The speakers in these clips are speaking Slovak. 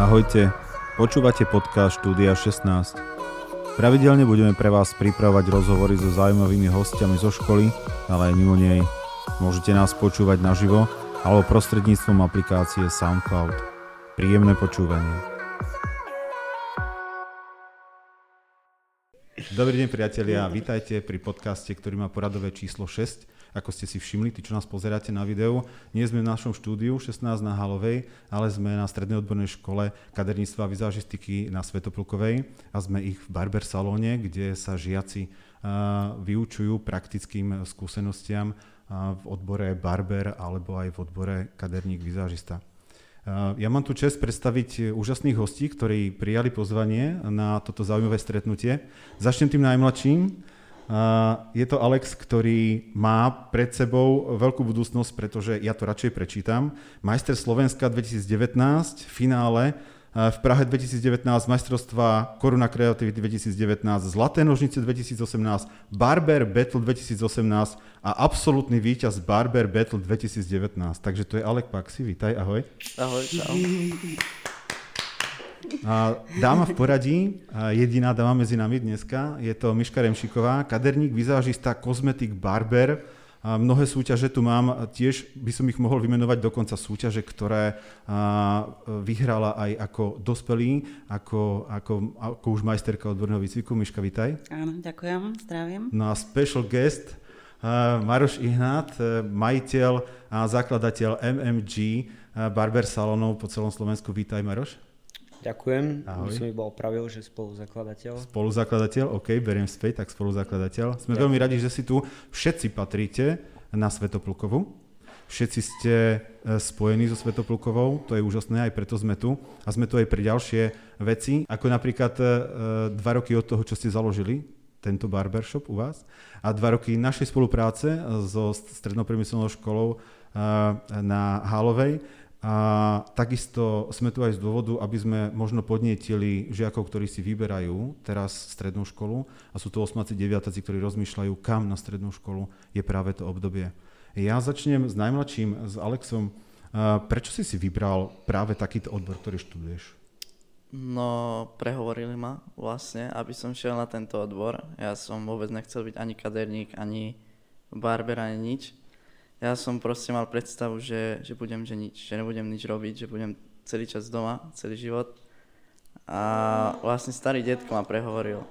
Ahojte, počúvate podcast Štúdia 16. Pravidelne budeme pre vás pripravovať rozhovory so zaujímavými hostiami zo školy, ale aj mimo nej. Môžete nás počúvať naživo alebo prostredníctvom aplikácie SoundCloud. Príjemné počúvanie. Dobrý deň priatelia, vítajte pri podcaste, ktorý má poradové číslo 6 ako ste si všimli, tí, čo nás pozeráte na videu, nie sme v našom štúdiu 16 na Halovej, ale sme na Strednej odbornej škole kaderníctva a vizážistiky na Svetoplukovej a sme ich v barber salóne, kde sa žiaci vyučujú praktickým skúsenostiam v odbore barber alebo aj v odbore kaderník vizážista. Ja mám tu čest predstaviť úžasných hostí, ktorí prijali pozvanie na toto zaujímavé stretnutie. Začnem tým najmladším. Je to Alex, ktorý má pred sebou veľkú budúcnosť, pretože ja to radšej prečítam. Majster Slovenska 2019, finále v Prahe 2019, majstrovstva Koruna Kreativity 2019, Zlaté nožnice 2018, Barber Battle 2018 a absolútny víťaz Barber Battle 2019. Takže to je Alek Paxi, vítaj, ahoj. Ahoj, čau. Dáma v poradí, jediná dáma medzi nami dneska, je to Miška Remšiková, kaderník, vizážista, kozmetik, barber. Mnohé súťaže tu mám, tiež by som ich mohol vymenovať dokonca súťaže, ktoré vyhrala aj ako dospelý, ako, ako, ako už majsterka odborného výcviku. Miška, vitaj. Áno, ďakujem, zdravím. No a special guest, Maroš Ihnat, majiteľ a zakladateľ MMG Barber Salonov po celom Slovensku. Vítaj, Maroš. Ďakujem, Ahoj. už som iba opravil, že spoluzakladateľ. Spoluzakladateľ, OK, beriem späť, tak spoluzakladateľ. Sme Ďakujem. veľmi radi, že si tu. Všetci patríte na Svetoplukovu. Všetci ste e, spojení so Svetoplukovou, to je úžasné, aj preto sme tu. A sme tu aj pre ďalšie veci, ako napríklad e, dva roky od toho, čo ste založili tento barbershop u vás a dva roky našej spolupráce so strednou priemyselnou školou e, na Hálovej a takisto sme tu aj z dôvodu, aby sme možno podnietili žiakov, ktorí si vyberajú teraz strednú školu a sú to osmáci, deviatáci, ktorí rozmýšľajú, kam na strednú školu je práve to obdobie. Ja začnem s najmladším, s Alexom. Prečo si si vybral práve takýto odbor, ktorý študuješ? No, prehovorili ma vlastne, aby som šiel na tento odbor. Ja som vôbec nechcel byť ani kaderník, ani barber, ani nič ja som proste mal predstavu, že, že budem že nič, že nebudem nič robiť, že budem celý čas doma, celý život. A vlastne starý detko ma prehovoril,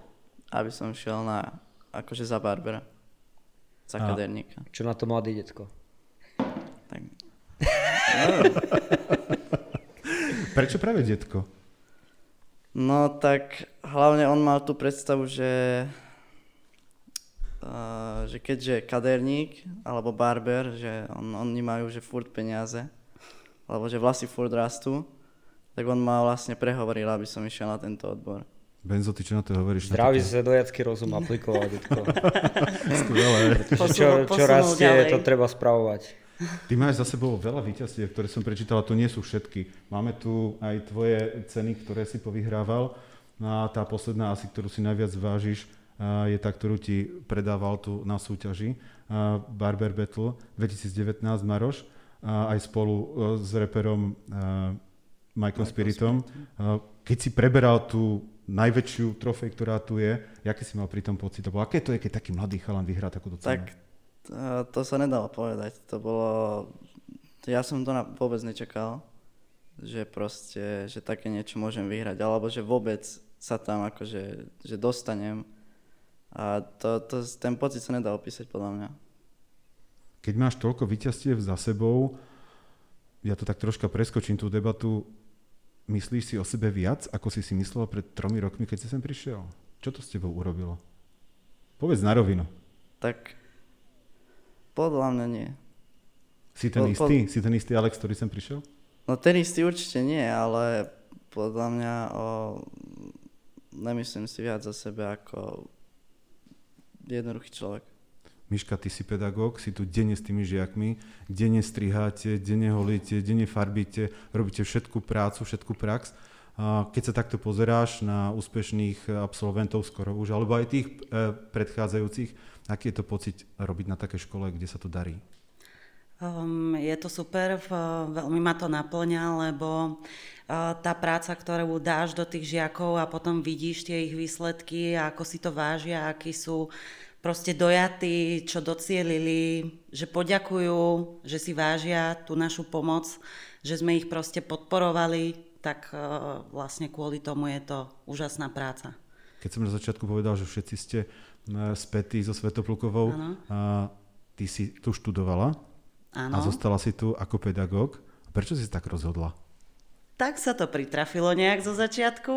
aby som šiel na, akože za Barbera, za a kaderníka. Čo na to mladý detko? Tak. Prečo práve detko? No tak hlavne on mal tú predstavu, že že keďže kaderník alebo barber, že on, oni majú že furt peniaze, alebo že vlasy furt rastú, tak on ma vlastne prehovoril, aby som išiel na tento odbor. Benzo, ty čo na to hovoríš? Zdravý dojacký rozum aplikoval, detko. Skvelé. Čo, čo rastie, ďalej. to treba spravovať. Ty máš za sebou veľa víťazstiev, ktoré som prečítal, a to nie sú všetky. Máme tu aj tvoje ceny, ktoré si povyhrával. No a tá posledná asi, ktorú si najviac vážiš, je tá, ktorú ti predával tu na súťaži Barber Battle 2019 Maroš, aj spolu e, s reperom Michael Spiritom. Keď si preberal tú najväčšiu trofej, ktorá tu je, aký si mal pri tom pocit? Aké to je, keď taký mladý chalan vyhrá takúto cenu? Tak to sa nedalo povedať. To bolo... Ja som to na, vôbec nečakal, že proste, že také niečo môžem vyhrať, alebo že vôbec sa tam akože, že dostanem a to, to, ten pocit sa nedá opísať podľa mňa. Keď máš toľko víťazstiev za sebou, ja to tak troška preskočím tú debatu, myslíš si o sebe viac, ako si si myslel pred tromi rokmi, keď si sem prišiel? Čo to s tebou urobilo? Povedz na rovinu. Tak podľa mňa nie. Si ten po, istý? Po... Si ten istý Alex, ktorý sem prišiel? No ten istý určite nie, ale podľa mňa o, nemyslím si viac za sebe ako jednoduchý človek. Miška, ty si pedagóg, si tu denne s tými žiakmi, denne striháte, denne holíte, denne farbíte, robíte všetku prácu, všetku prax. Keď sa takto pozeráš na úspešných absolventov skoro už, alebo aj tých e, predchádzajúcich, aký je to pocit robiť na takej škole, kde sa to darí? Um, je to super, veľmi ma to naplňa, lebo uh, tá práca, ktorú dáš do tých žiakov a potom vidíš tie ich výsledky ako si to vážia, akí sú proste dojatí, čo docielili, že poďakujú, že si vážia tú našu pomoc, že sme ich proste podporovali, tak uh, vlastne kvôli tomu je to úžasná práca. Keď som na začiatku povedal, že všetci ste spätí so Svetoplukovou, a ty si tu študovala Áno. A zostala si tu ako pedagóg. Prečo si tak rozhodla? Tak sa to pritrafilo nejak zo začiatku.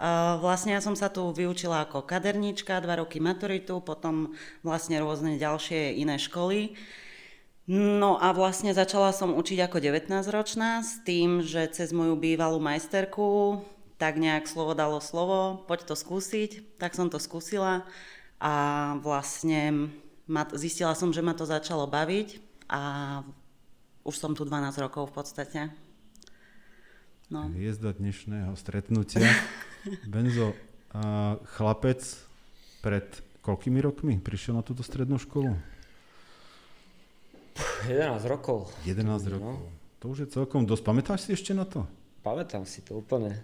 Uh, vlastne ja som sa tu vyučila ako kaderníčka, dva roky maturitu, potom vlastne rôzne ďalšie iné školy. No a vlastne začala som učiť ako 19-ročná s tým, že cez moju bývalú majsterku tak nejak slovo dalo slovo, poď to skúsiť, tak som to skúsila a vlastne zistila som, že ma to začalo baviť a už som tu 12 rokov v podstate. No. Hviezda dnešného stretnutia. Benzo, a chlapec pred koľkými rokmi prišiel na túto strednú školu? 11 rokov. 11 no. rokov. To už je celkom dosť. Pamätáš si ešte na to? Pamätám si to úplne.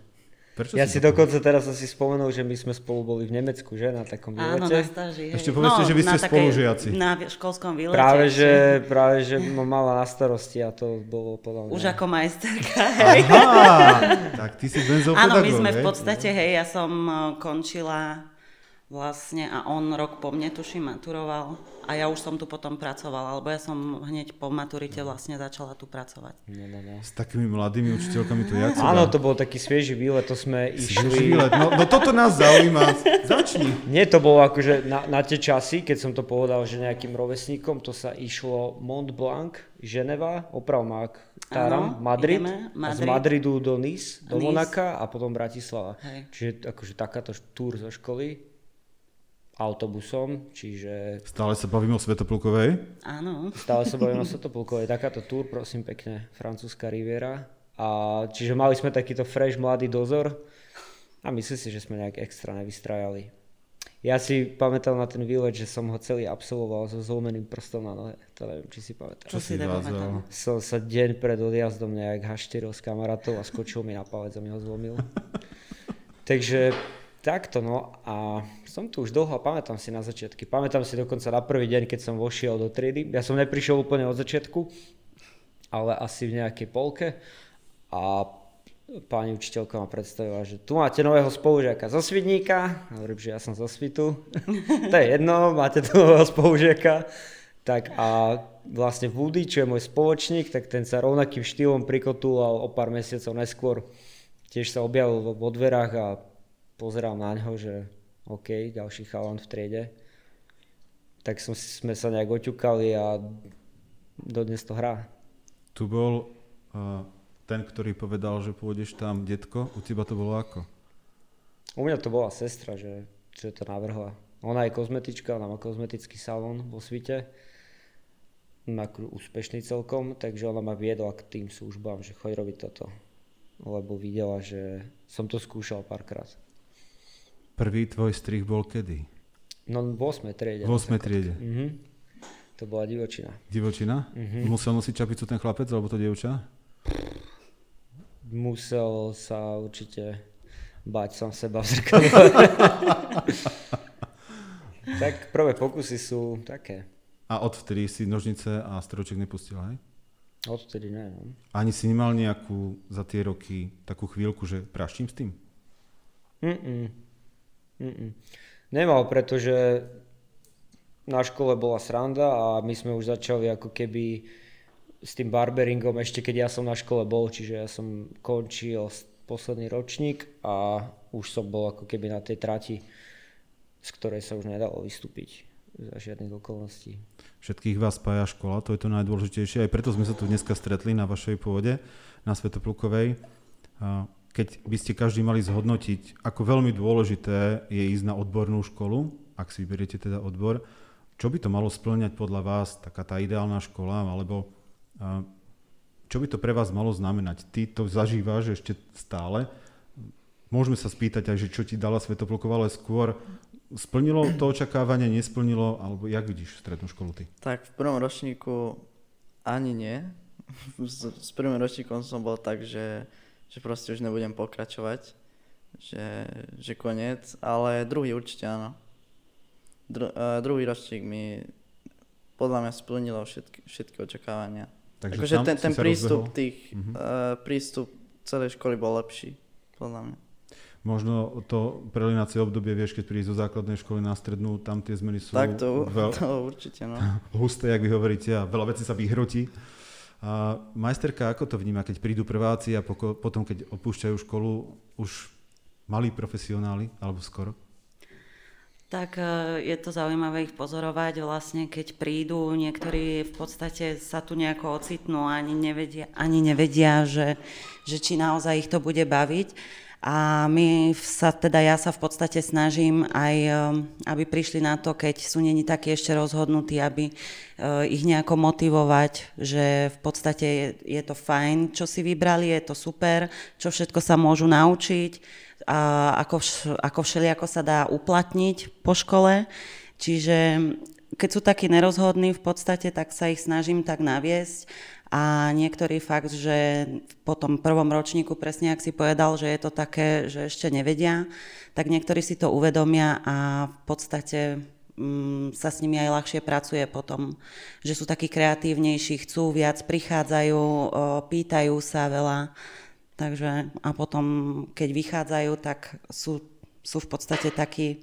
Prečo ja si, si dokonca teraz asi spomenul, že my sme spolu boli v Nemecku, že? Na takom výlete. Áno, na stáži. Ešte povedzte, no, že vy ste spolužiaci. Na školskom výlete. Práve, že, práve, že ma mala na starosti a to bolo podľa mňa. Už ako majsterka, hej. Aha, tak ty si benzopedagóg, Áno, my sme hej? v podstate, hej, ja som eh, končila vlastne a on rok po mne, tuším, maturoval a ja už som tu potom pracovala, alebo ja som hneď po maturite vlastne začala tu pracovať. No, no, no. S takými mladými učiteľkami tu jak Áno, to bol taký svieži výlet, to sme išli... výlet, no, no toto nás zaujíma, začni. Nie, to bolo akože na, na tie časy, keď som to povedal, že nejakým rovesníkom, to sa išlo Mont Blanc, Ženeva, oprav Taram, Madrid, Madrid. A z Madridu do Nice, do Monaka a potom Bratislava. Hej. Čiže akože takáto túr zo školy autobusom, čiže... Stále sa bavíme o Svetopulkovej? Áno. Stále sa bavíme o Svetopulkovej. Takáto túr, prosím pekne, francúzska riviera. A čiže mali sme takýto fresh mladý dozor a myslím si, že sme nejak extra nevystrajali. Ja si pamätal na ten výlet, že som ho celý absolvoval so zlomeným prstom na nohe. To neviem, či si pamätáš. Čo si nepamätal? Som sa deň pred odjazdom nejak hašteril s kamarátov a skočil mi na palec a mi ho zlomil. Takže Takto, no a som tu už dlho a pamätám si na začiatky. Pamätám si dokonca na prvý deň, keď som vošiel do triedy. Ja som neprišiel úplne od začiatku, ale asi v nejakej polke. A pani učiteľka ma predstavila, že tu máte nového spolužiaka zo Svidníka. Hovorím, že ja som zo Svitu. to je jedno, máte tu nového spolužiaka. Tak a vlastne Woody, čo je môj spoločník, tak ten sa rovnakým štýlom prikotúval o pár mesiacov neskôr. Tiež sa objavil vo dverách a pozeral na ňo, že OK, ďalší chalan v triede. Tak som, sme sa nejak oťukali a dodnes to hrá. Tu bol uh, ten, ktorý povedal, že pôjdeš tam, detko, u teba to bolo ako? U mňa to bola sestra, že, že to navrhla. Ona je kozmetička, ona má kozmetický salón vo svite. Má úspešný celkom, takže ona ma viedla k tým službám, že choď robiť toto. Lebo videla, že som to skúšal párkrát. Prvý tvoj strih bol kedy? No v 8. triede. V 8. triede. Uh-huh. To bola divočina. Divočina? Uh-huh. Musel nosiť čapicu ten chlapec, alebo to dievča? Musel sa určite bať sám seba v zrkadle. tak prvé pokusy sú také. A odvtedy si nožnice a stroček nepustil, hej? Odvtedy ne, no. Ani si nemal nejakú za tie roky takú chvíľku, že praštím s tým? Mm-mm. Mm-mm. Nemal, pretože na škole bola sranda a my sme už začali ako keby s tým barberingom ešte keď ja som na škole bol, čiže ja som končil posledný ročník a už som bol ako keby na tej trati, z ktorej sa už nedalo vystúpiť za žiadnych okolností. Všetkých vás spája škola, to je to najdôležitejšie, aj preto sme sa tu dneska stretli na vašej pôde, na Svetoplukovej keď by ste každý mali zhodnotiť, ako veľmi dôležité je ísť na odbornú školu, ak si vyberiete teda odbor, čo by to malo splňať podľa vás, taká tá ideálna škola, alebo čo by to pre vás malo znamenať? Ty to zažívaš ešte stále. Môžeme sa spýtať aj, že čo ti dala Svetopluková, ale skôr splnilo to očakávanie, nesplnilo, alebo jak vidíš strednú školu ty? Tak v prvom ročníku Ani nie. S, s prvým ročníkom som bol tak, že, že proste už nebudem pokračovať, že, že koniec, ale druhý určite áno. Dru, uh, druhý ročník mi podľa mňa splnilo všetky, všetky očakávania. Takže akože ten, ten prístup rozbehol. tých, uh-huh. uh, prístup celej školy bol lepší, podľa mňa. Možno to prelinacie obdobie, vieš, keď prídeš zo základnej školy na strednú, tam tie zmeny sú tak to, veľ... to určite, no. husté, jak vy hovoríte, a veľa vecí sa vyhrotí. A majsterka, ako to vníma, keď prídu prváci a poko- potom, keď opúšťajú školu, už malí profesionáli, alebo skoro? Tak e, je to zaujímavé ich pozorovať vlastne, keď prídu, niektorí v podstate sa tu nejako ocitnú ani nevedia, ani nevedia že, že či naozaj ich to bude baviť. A my sa, teda ja sa v podstate snažím aj, um, aby prišli na to, keď sú není takí ešte rozhodnutí, aby uh, ich nejako motivovať, že v podstate je, je to fajn, čo si vybrali, je to super, čo všetko sa môžu naučiť, a ako, ako všelijako sa dá uplatniť po škole. Čiže keď sú takí nerozhodní v podstate, tak sa ich snažím tak naviesť a niektorý fakt, že po tom prvom ročníku, presne ak si povedal, že je to také, že ešte nevedia, tak niektorí si to uvedomia a v podstate mm, sa s nimi aj ľahšie pracuje potom, že sú takí kreatívnejší, chcú viac, prichádzajú, pýtajú sa veľa. Takže a potom, keď vychádzajú, tak sú, sú v podstate takí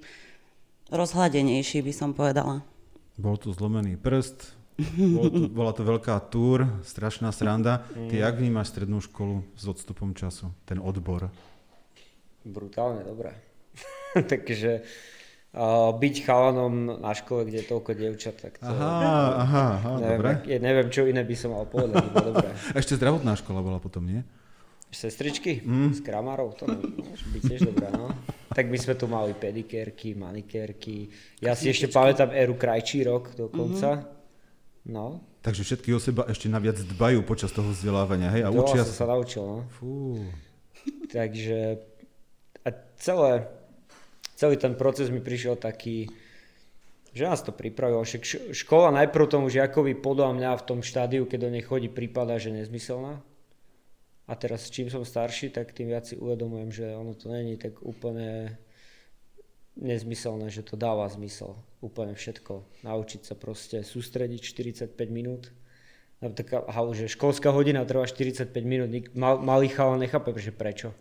rozhľadenejší, by som povedala. Bol tu zlomený prst, bolo to, bola to veľká túr, strašná sranda. Ty jak vnímaš strednú školu s odstupom času, ten odbor? Brutálne dobré. Takže uh, byť chalanom na škole, kde je toľko dievčat, tak to... Aha, aha, aha neviem, dobre. Ja neviem, čo iné by som mal povedať, dobré. Ešte zdravotná škola bola potom, nie? Sestričky mm. s kramárov, to môže byť tiež dobré, no. Tak my sme tu mali pedikérky, manikérky. Ja si ešte pamätám Eru Krajčírok dokonca. Mm-hmm No. Takže všetky o seba ešte naviac dbajú počas toho vzdelávania, hej? A to učia sa naučil, no. Fú. Takže a celé, celý ten proces mi prišiel taký, že nás to pripravilo. Však škola najprv tomu žiakovi podľa mňa v tom štádiu, keď do nej chodí, prípada, že nezmyselná. A teraz čím som starší, tak tým viac si uvedomujem, že ono to není tak úplne nezmyselné, že to dáva zmysel. Úplne všetko. Naučiť sa proste sústrediť 45 minút. Taká, že školská hodina trvá 45 minút, mal, malý chala nechápe, že prečo.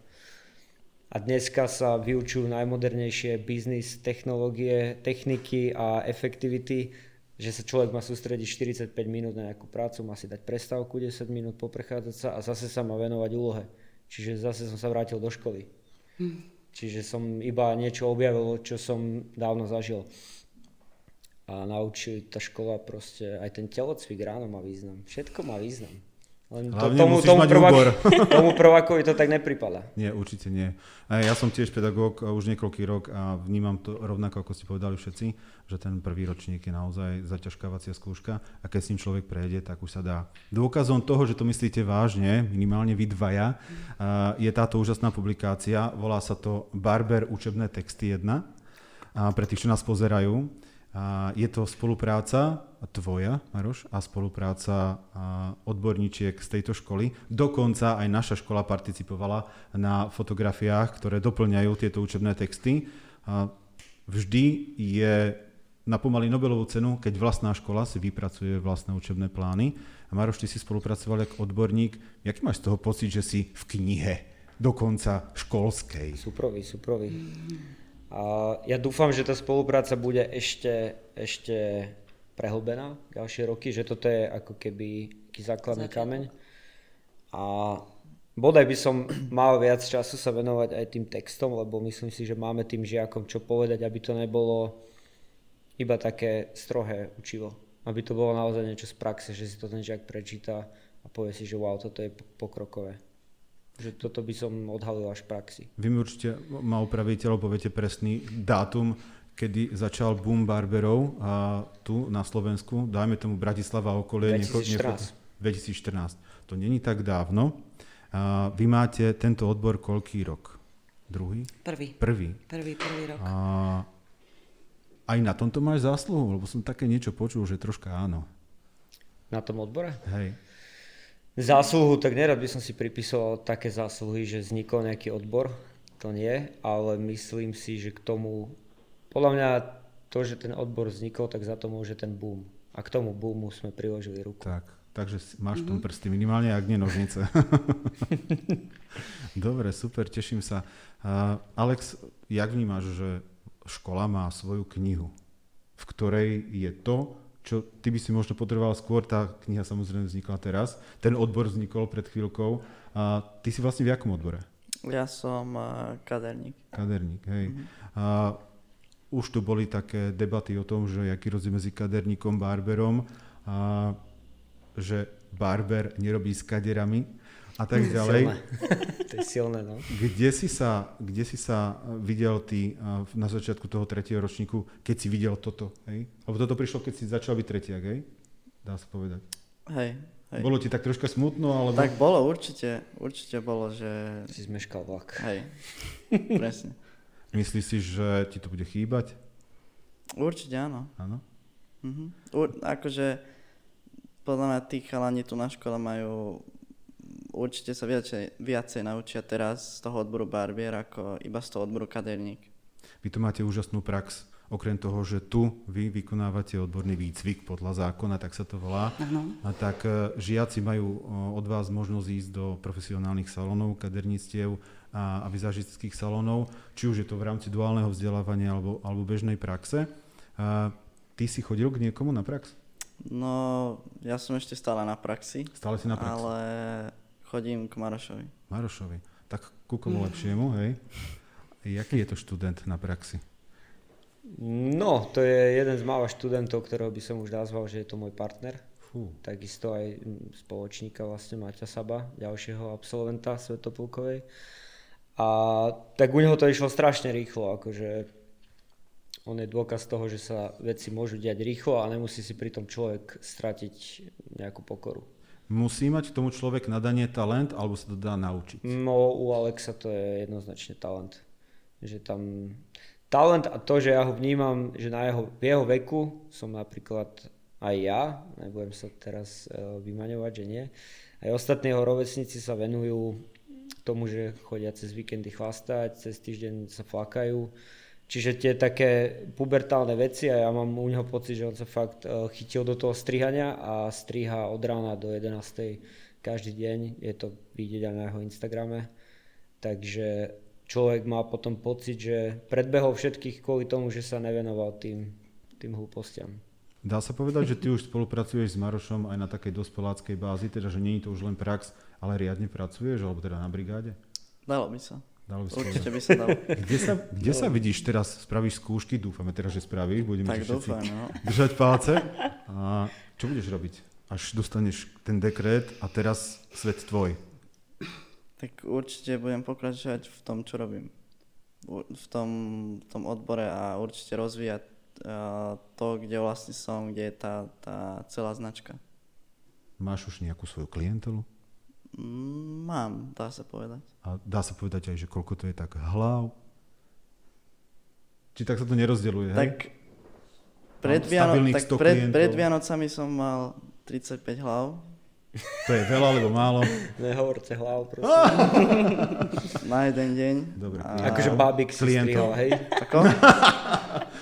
A dneska sa vyučujú najmodernejšie biznis, technológie, techniky a efektivity, že sa človek má sústrediť 45 minút na nejakú prácu, má si dať prestávku 10 minút, poprechádzať sa a zase sa má venovať úlohe. Čiže zase som sa vrátil do školy. Hm. Čiže som iba niečo objavil, čo som dávno zažil. A naučili tá škola proste, aj ten telocvik ráno má význam. Všetko má význam. To, tomu, tomu, prvák, tomu prvákovi to tak nepripada. Nie, určite nie. A ja som tiež pedagóg už niekoľký rok a vnímam to rovnako, ako ste povedali všetci, že ten prvý ročník je naozaj zaťažkávacia skúška a keď s ním človek prejde, tak už sa dá. Dôkazom toho, že to myslíte vážne, minimálne vy dvaja, je táto úžasná publikácia, volá sa to Barber učebné texty 1 a pre tých, čo nás pozerajú. Je to spolupráca tvoja, Maroš, a spolupráca odborníčiek z tejto školy. Dokonca aj naša škola participovala na fotografiách, ktoré doplňajú tieto učebné texty. Vždy je na pomaly Nobelovú cenu, keď vlastná škola si vypracuje vlastné učebné plány. A Maroš, ty si spolupracoval ako odborník. Jaký máš z toho pocit, že si v knihe, dokonca školskej? Suprový, suprový. A ja dúfam, že tá spolupráca bude ešte, ešte prehlbená ďalšie roky, že toto je ako keby základný Začiatok. kameň. A bodaj by som mal viac času sa venovať aj tým textom, lebo myslím si, že máme tým žiakom čo povedať, aby to nebolo iba také strohé učivo. Aby to bolo naozaj niečo z praxe, že si to ten žiak prečíta a povie si, že wow, toto je pokrokové. Že toto by som odhalil až v praxi. Vy mi určite ma opravíte, alebo poviete presný dátum, kedy začal boom barberov a tu na Slovensku, dajme tomu Bratislava okolie. 2014. 2014. To není tak dávno. A vy máte tento odbor koľký rok? Druhý? Prvý. Prvý. Prvý, prvý rok. A aj na tomto máš zásluhu? Lebo som také niečo počul, že troška áno. Na tom odbore? Hej. Zásluhu, tak nerad by som si pripisoval také zásluhy, že vznikol nejaký odbor, to nie, ale myslím si, že k tomu, podľa mňa to, že ten odbor vznikol, tak za to môže ten boom. A k tomu boomu sme priložili ruku. Tak, takže máš mm-hmm. tu prsty minimálne, ak nie nožnice. Dobre, super, teším sa. Uh, Alex, jak vnímaš, že škola má svoju knihu, v ktorej je to, čo ty by si možno potreboval skôr, tá kniha samozrejme vznikla teraz, ten odbor vznikol pred chvíľkou. A ty si vlastne v jakom odbore? Ja som uh, kaderník. Kaderník, hej. Mm-hmm. A už tu boli také debaty o tom, že aký rozdiel medzi kaderníkom, barberom, a že barber nerobí s kaderami a tak ďalej. to je silné, no. Kde si sa, kde si sa videl ty na začiatku toho tretieho ročníku, keď si videl toto, hej? Lebo toto prišlo, keď si začal byť tretiak, hej? Dá sa povedať. Hej, hej. Bolo ti tak troška smutno, alebo... Tak bolo, určite, určite bolo, že... Si zmeškal vlak. Hej, presne. Myslíš si, že ti to bude chýbať? Určite áno. Áno? Mhm. Ur- akože podľa mňa tí chalani tu na škole majú určite sa viacej, viacej naučia teraz z toho odboru barbier ako iba z toho odboru kaderník. Vy tu máte úžasnú prax, okrem toho, že tu vy vykonávate odborný výcvik podľa zákona, tak sa to volá. Ano. A tak e, žiaci majú od vás možnosť ísť do profesionálnych salónov, kaderníctiev a, a vizažistických salónov, či už je to v rámci duálneho vzdelávania alebo, alebo bežnej praxe. A ty si chodil k niekomu na prax? No, ja som ešte stále na praxi. Stále si na praxi? Ale Chodím k Marošovi. Marošovi. Tak ku komu lepšiemu, hej? Jaký je to študent na praxi? No, to je jeden z mála študentov, ktorého by som už nazval, že je to môj partner. Fú. Takisto aj spoločníka vlastne Maťa Saba, ďalšieho absolventa Svetopulkovej. A tak u neho to išlo strašne rýchlo, akože on je dôkaz toho, že sa veci môžu diať rýchlo a nemusí si pri tom človek stratiť nejakú pokoru. Musí mať tomu človek nadanie talent, alebo sa to dá naučiť? No, u Alexa to je jednoznačne talent. Že tam talent a to, že ja ho vnímam, že na jeho, v jeho veku som napríklad aj ja, nebudem sa teraz uh, vymaňovať, že nie, aj ostatní jeho rovesníci sa venujú tomu, že chodia cez víkendy chlastať, cez týždeň sa flakajú, Čiže tie také pubertálne veci a ja mám u neho pocit, že on sa fakt uh, chytil do toho strihania a striha od rána do 11. každý deň. Je to vidieť aj na jeho Instagrame. Takže človek má potom pocit, že predbehol všetkých kvôli tomu, že sa nevenoval tým, tým hlúpostiam. Dá sa povedať, že ty už spolupracuješ s Marošom aj na takej dospeláckej bázi, teda že nie je to už len prax, ale riadne pracuješ, alebo teda na brigáde? Dalo by sa. Dalo by Určite by sa dalo. Kde sa, kde sa vidíš teraz? Spravíš skúšky? Dúfame teraz, že spravíš. Budeme tak dúfam, no. držať palce. A čo budeš robiť? Až dostaneš ten dekret a teraz svet tvoj. Tak určite budem pokračovať v tom, čo robím. V tom, v tom odbore a určite rozvíjať uh, to, kde vlastne som, kde je tá, tá celá značka. Máš už nejakú svoju klientelu? Mám, dá sa povedať. A dá sa povedať aj, že koľko to je tak hlav? Či tak sa to nerozdeluje, tak hej? Pred, Viano- tak pred, pred Vianocami som mal 35 hlav. To je veľa alebo málo? Nehovorte hlav, prosím. Na jeden deň. Dobre. A... Akože bábik si strihal, hej? Ako?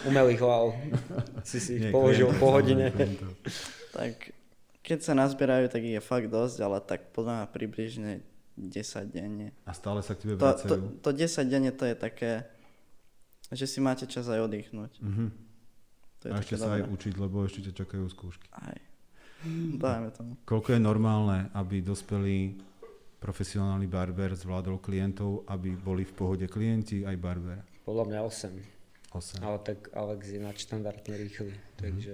Umelých hlav. Si si ich položil po hodine. Tak keď sa nazbierajú, tak ich je fakt dosť, ale tak podľa mňa približne 10 denne. A stále sa k tebe vracajú? To, to, to 10 denne to je také, že si máte čas aj oddychnúť. Uh-huh. To je a ešte sa dobré. aj učiť, lebo ešte ťa čakajú skúšky. Aj. Dajme tomu. Koľko je normálne, aby dospelý profesionálny barber zvládol klientov, aby boli v pohode klienti aj barber? Podľa mňa 8. 8. Ale tak Alex je nadštandardne rýchly, mm-hmm. takže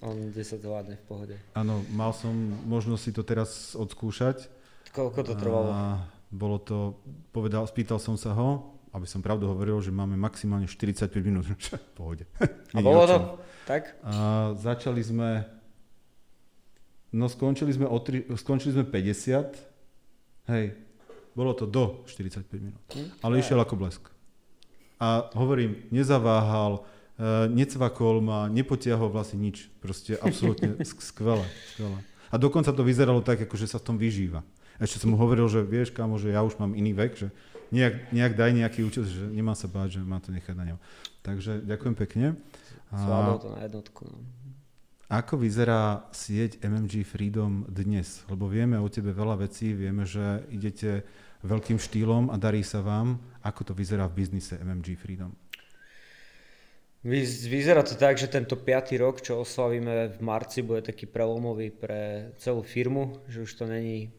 on 10 zvládne v pohode. Áno, mal som možnosť si to teraz odskúšať. Koľko to trvalo? A bolo to, povedal, spýtal som sa ho, aby som pravdu hovoril, že máme maximálne 45 minút. v pohode. A bolo to tak? A začali sme, no skončili sme, o tri, skončili sme 50, hej, bolo to do 45 minút. Hm? Ale išiel ako blesk. A hovorím, nezaváhal, uh, necvakol ma, nepotiahol vlastne nič. Proste absolútne skvelé, skvelé. A dokonca to vyzeralo tak, ako že sa v tom vyžíva. Ešte som mu hovoril, že vieš, kámo, že ja už mám iný vek, že nejak, nejak daj nejaký účet, že nemá sa báť, že má to nechať na ňom. Takže ďakujem pekne. Zvládol to na jednotku. No. Ako vyzerá sieť MMG Freedom dnes? Lebo vieme o tebe veľa vecí, vieme, že idete veľkým štýlom a darí sa vám. Ako to vyzerá v biznise MMG Freedom? Vyzerá to tak, že tento piatý rok, čo oslavíme v marci, bude taký prelomový pre celú firmu, že už to není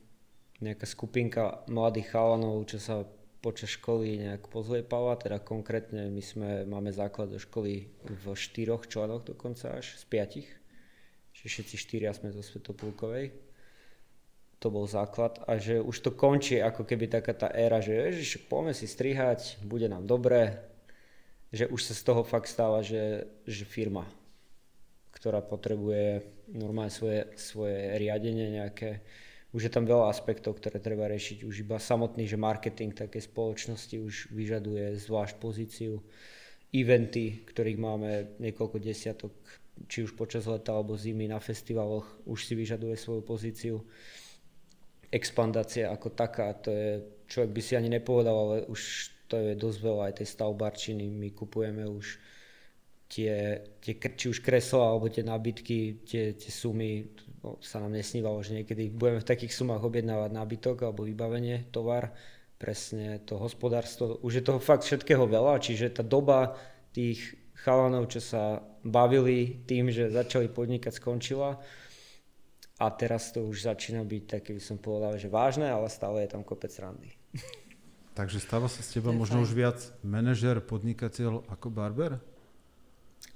nejaká skupinka mladých chalanov, čo sa počas školy nejak pozliepala, teda konkrétne my sme, máme základ do školy v štyroch členoch dokonca až, z piatich že všetci štyria sme zo Svetopulkovej. To bol základ a že už to končí ako keby taká tá éra, že ježiš, poďme si strihať, bude nám dobré, že už sa z toho fakt stáva, že, že firma, ktorá potrebuje normálne svoje, svoje riadenie nejaké, už je tam veľa aspektov, ktoré treba riešiť. Už iba samotný, že marketing takej spoločnosti už vyžaduje zvlášť pozíciu. Eventy, ktorých máme niekoľko desiatok či už počas leta alebo zimy na festivaloch už si vyžaduje svoju pozíciu. Expandácia ako taká, to je, človek by si ani nepovedal, ale už to je dosť veľa aj tej stavbarčiny. My kupujeme už tie, tie či už kresla alebo tie nábytky, tie, tie sumy, no, sa nám nesnívalo, že niekedy budeme v takých sumách objednávať nábytok alebo vybavenie, tovar, presne to hospodárstvo, už je toho fakt všetkého veľa, čiže tá doba tých chalanov, čo sa bavili tým, že začali podnikať, skončila. A teraz to už začína byť také, by som povedal, že vážne, ale stále je tam kopec randy. Takže stáva sa s teba možno už viac manažer, podnikateľ ako barber?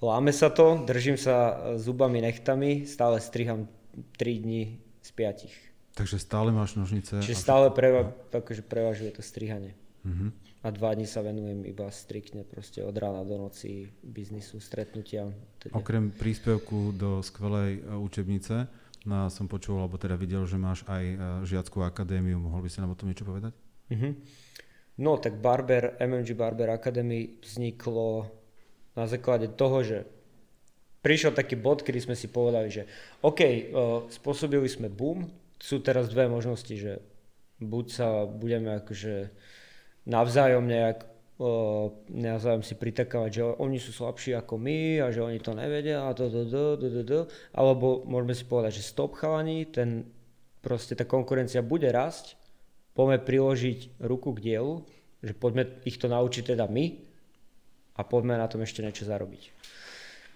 Láme sa to, držím sa zubami, nechtami, stále striham 3 dní z 5. Takže stále máš nožnice? Čiže stále preva- akože prevažuje to strihanie. Uh-huh a dva dní sa venujem iba striktne proste od rána do noci biznisu, stretnutiam. Teda. Okrem príspevku do skvelej e, učebnice, no, som počul, alebo teda videl, že máš aj e, žiackú akadémiu. Mohol by si nám o tom niečo povedať? Uh-huh. No tak Barber, MMG Barber Academy vzniklo na základe toho, že prišiel taký bod, kedy sme si povedali, že OK, uh, spôsobili sme boom, sú teraz dve možnosti, že buď sa budeme akože navzájom nejak navzájom si pritakávať, že oni sú slabší ako my a že oni to nevedia a to, to, to, to, to, to. alebo môžeme si povedať, že stop chalani, ten, proste tá konkurencia bude rásť, poďme priložiť ruku k dielu, že poďme ich to naučiť teda my a poďme na tom ešte niečo zarobiť.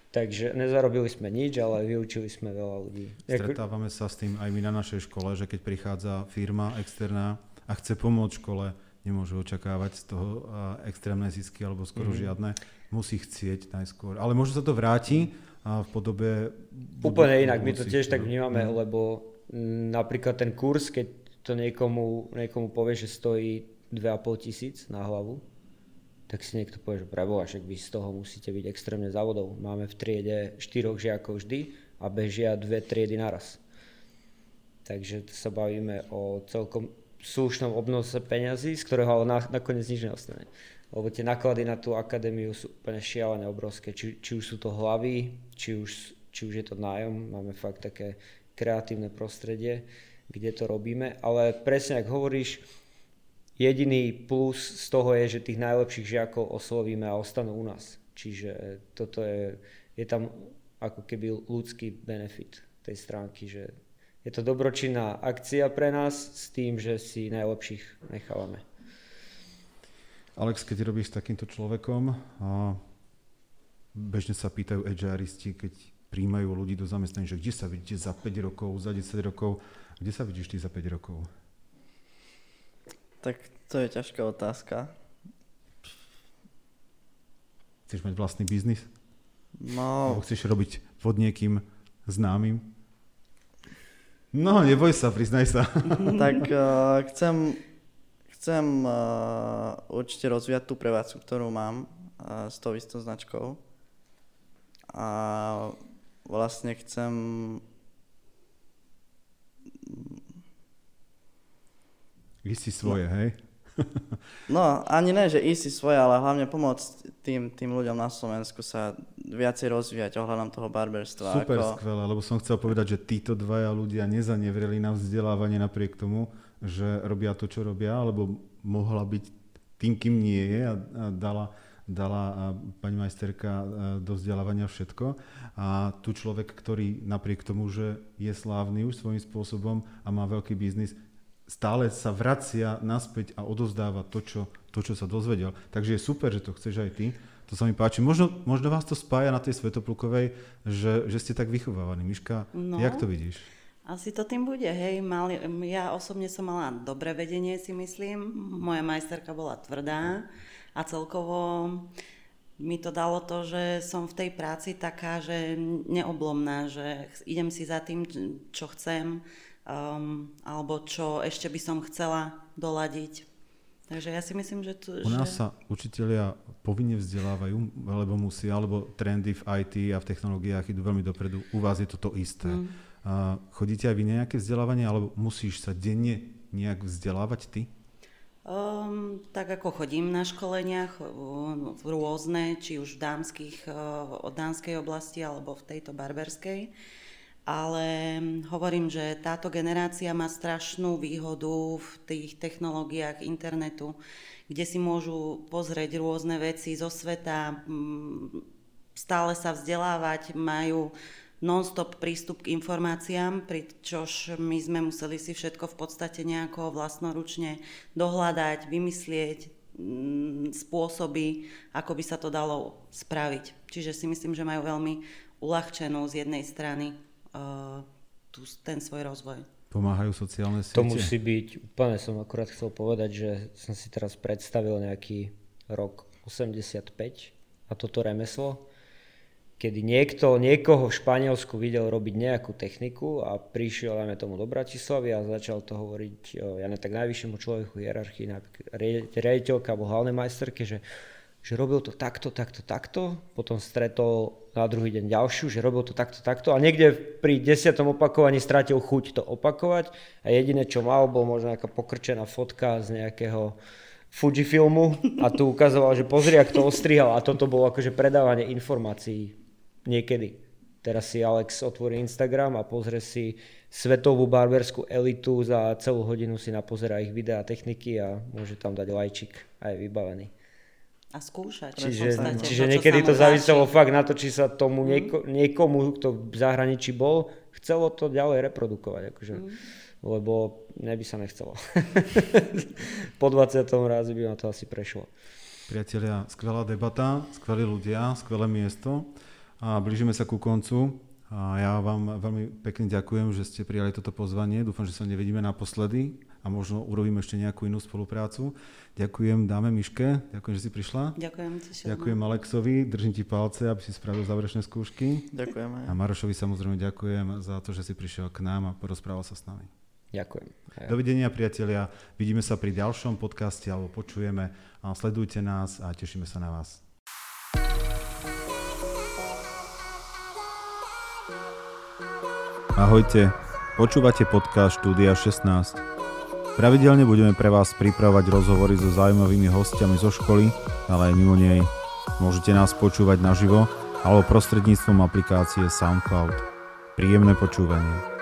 Takže nezarobili sme nič, ale vyučili sme veľa ľudí. Stretávame sa s tým aj my na našej škole, že keď prichádza firma externá a chce pomôcť škole, nemôžu očakávať z toho extrémne zisky alebo skoro mm-hmm. žiadne. Musí chcieť najskôr. Ale možno sa to vráti a v podobe... Úplne inak, my to tiež tak vnímame, mm. lebo napríklad ten kurz, keď to niekomu, niekomu povie, že stojí 2,5 tisíc na hlavu, tak si niekto povie, že preboha, však vy z toho musíte byť extrémne závodov. Máme v triede štyroch žiakov vždy a bežia dve triedy naraz. Takže sa bavíme o celkom slušnom obnose peňazí, z ktorého ale na, nakoniec nič neostane. Lebo tie náklady na tú akadémiu sú úplne šialené, obrovské. Či, či už sú to hlavy, či už, či už je to nájom, máme fakt také kreatívne prostredie, kde to robíme. Ale presne, ak hovoríš, jediný plus z toho je, že tých najlepších žiakov oslovíme a ostanú u nás. Čiže toto je, je tam ako keby ľudský benefit tej stránky, že je to dobročinná akcia pre nás s tým, že si najlepších nechávame. Alex, keď robíš s takýmto človekom, a bežne sa pýtajú HRisti, keď príjmajú ľudí do zamestnania, že kde sa vidíte za 5 rokov, za 10 rokov, kde sa vidíš ty za 5 rokov? Tak to je ťažká otázka. Chceš mať vlastný biznis? No... Alebo chceš robiť pod niekým známym? No, neboj sa, priznaj sa. tak uh, chcem, chcem uh, určite rozvíjať tú prevádzku, ktorú mám uh, s tou istou značkou. A vlastne chcem Ísť si svoje, no. hej? no, ani ne, že ísť si svoje, ale hlavne pomôcť tým, tým ľuďom na Slovensku sa viacej rozvíjať ohľadom toho barberstva. Super, ako... skvelé, lebo som chcel povedať, že títo dvaja ľudia nezanevreli na vzdelávanie napriek tomu, že robia to, čo robia, alebo mohla byť tým, kým nie je a, a dala, dala pani majsterka do vzdelávania všetko. A tu človek, ktorý napriek tomu, že je slávny už svojím spôsobom a má veľký biznis, stále sa vracia naspäť a odozdáva to čo, to, čo sa dozvedel. Takže je super, že to chceš aj ty. To sa mi páči. Možno, možno vás to spája na tej Svetoplukovej, že, že ste tak vychovávaní. Miška, no, jak to vidíš? Asi to tým bude, hej. Mal, ja osobne som mala dobré vedenie, si myslím. Moja majsterka bola tvrdá a celkovo mi to dalo to, že som v tej práci taká, že neoblomná, že idem si za tým, čo chcem um, alebo čo ešte by som chcela doladiť. Takže ja si myslím, že... Tu, U nás že... sa učitelia povinne vzdelávajú, alebo musia, alebo trendy v IT a v technológiách idú veľmi dopredu. U vás je to to isté. Mm. A chodíte aj vy nejaké vzdelávanie, alebo musíš sa denne nejak vzdelávať ty? Um, tak ako chodím na školeniach rôzne, či už v dámskych, od dánskej oblasti alebo v tejto barberskej ale hovorím, že táto generácia má strašnú výhodu v tých technológiách internetu, kde si môžu pozrieť rôzne veci zo sveta, mm, stále sa vzdelávať, majú non-stop prístup k informáciám, pričož my sme museli si všetko v podstate nejako vlastnoručne dohľadať, vymyslieť mm, spôsoby, ako by sa to dalo spraviť. Čiže si myslím, že majú veľmi uľahčenú z jednej strany tú, ten svoj rozvoj. Pomáhajú sociálne siete? To musí byť, úplne som akurát chcel povedať, že som si teraz predstavil nejaký rok 85 a toto remeslo, kedy niekto, niekoho v Španielsku videl robiť nejakú techniku a prišiel, dajme tomu, do Bratislavy a začal to hovoriť, ja ne tak najvyššiemu človeku hierarchii, riaditeľka alebo hlavnej majsterke, že že robil to takto, takto, takto, potom stretol na druhý deň ďalšiu, že robil to takto, takto a niekde pri desiatom opakovaní stratil chuť to opakovať a jediné, čo mal, bol možno nejaká pokrčená fotka z nejakého Fujifilmu a tu ukazoval, že pozri, ak to ostrihal a toto bolo akože predávanie informácií niekedy. Teraz si Alex otvorí Instagram a pozrie si svetovú barberskú elitu za celú hodinu si napozerá ich videá techniky a môže tam dať lajčik a je vybavený a skúšať. Čiže, podstate, čiže to, niekedy to záviselo fakt na to, či sa tomu mm. nieko, niekomu, kto v zahraničí bol, chcelo to ďalej reprodukovať. Akože, mm. Lebo neby sa nechcelo. po 20. razu by ma to asi prešlo. Priatelia, skvelá debata, skvelí ľudia, skvelé miesto a blížime sa ku koncu. A ja vám veľmi pekne ďakujem, že ste prijali toto pozvanie. Dúfam, že sa nevidíme naposledy a možno urobím ešte nejakú inú spoluprácu. Ďakujem dáme Miške, ďakujem, že si prišla. Ďakujem. Ďakujem Alexovi, držím ti palce, aby si spravil záverečné skúšky. Ďakujem. A Marošovi samozrejme ďakujem za to, že si prišiel k nám a porozprával sa s nami. Ďakujem. Dovidenia priatelia, vidíme sa pri ďalšom podcaste alebo počujeme. A sledujte nás a tešíme sa na vás. Ahojte, počúvate podcast Štúdia 16. Pravidelne budeme pre vás pripravovať rozhovory so zaujímavými hostiami zo školy, ale aj mimo nej. Môžete nás počúvať naživo alebo prostredníctvom aplikácie SoundCloud. Príjemné počúvanie.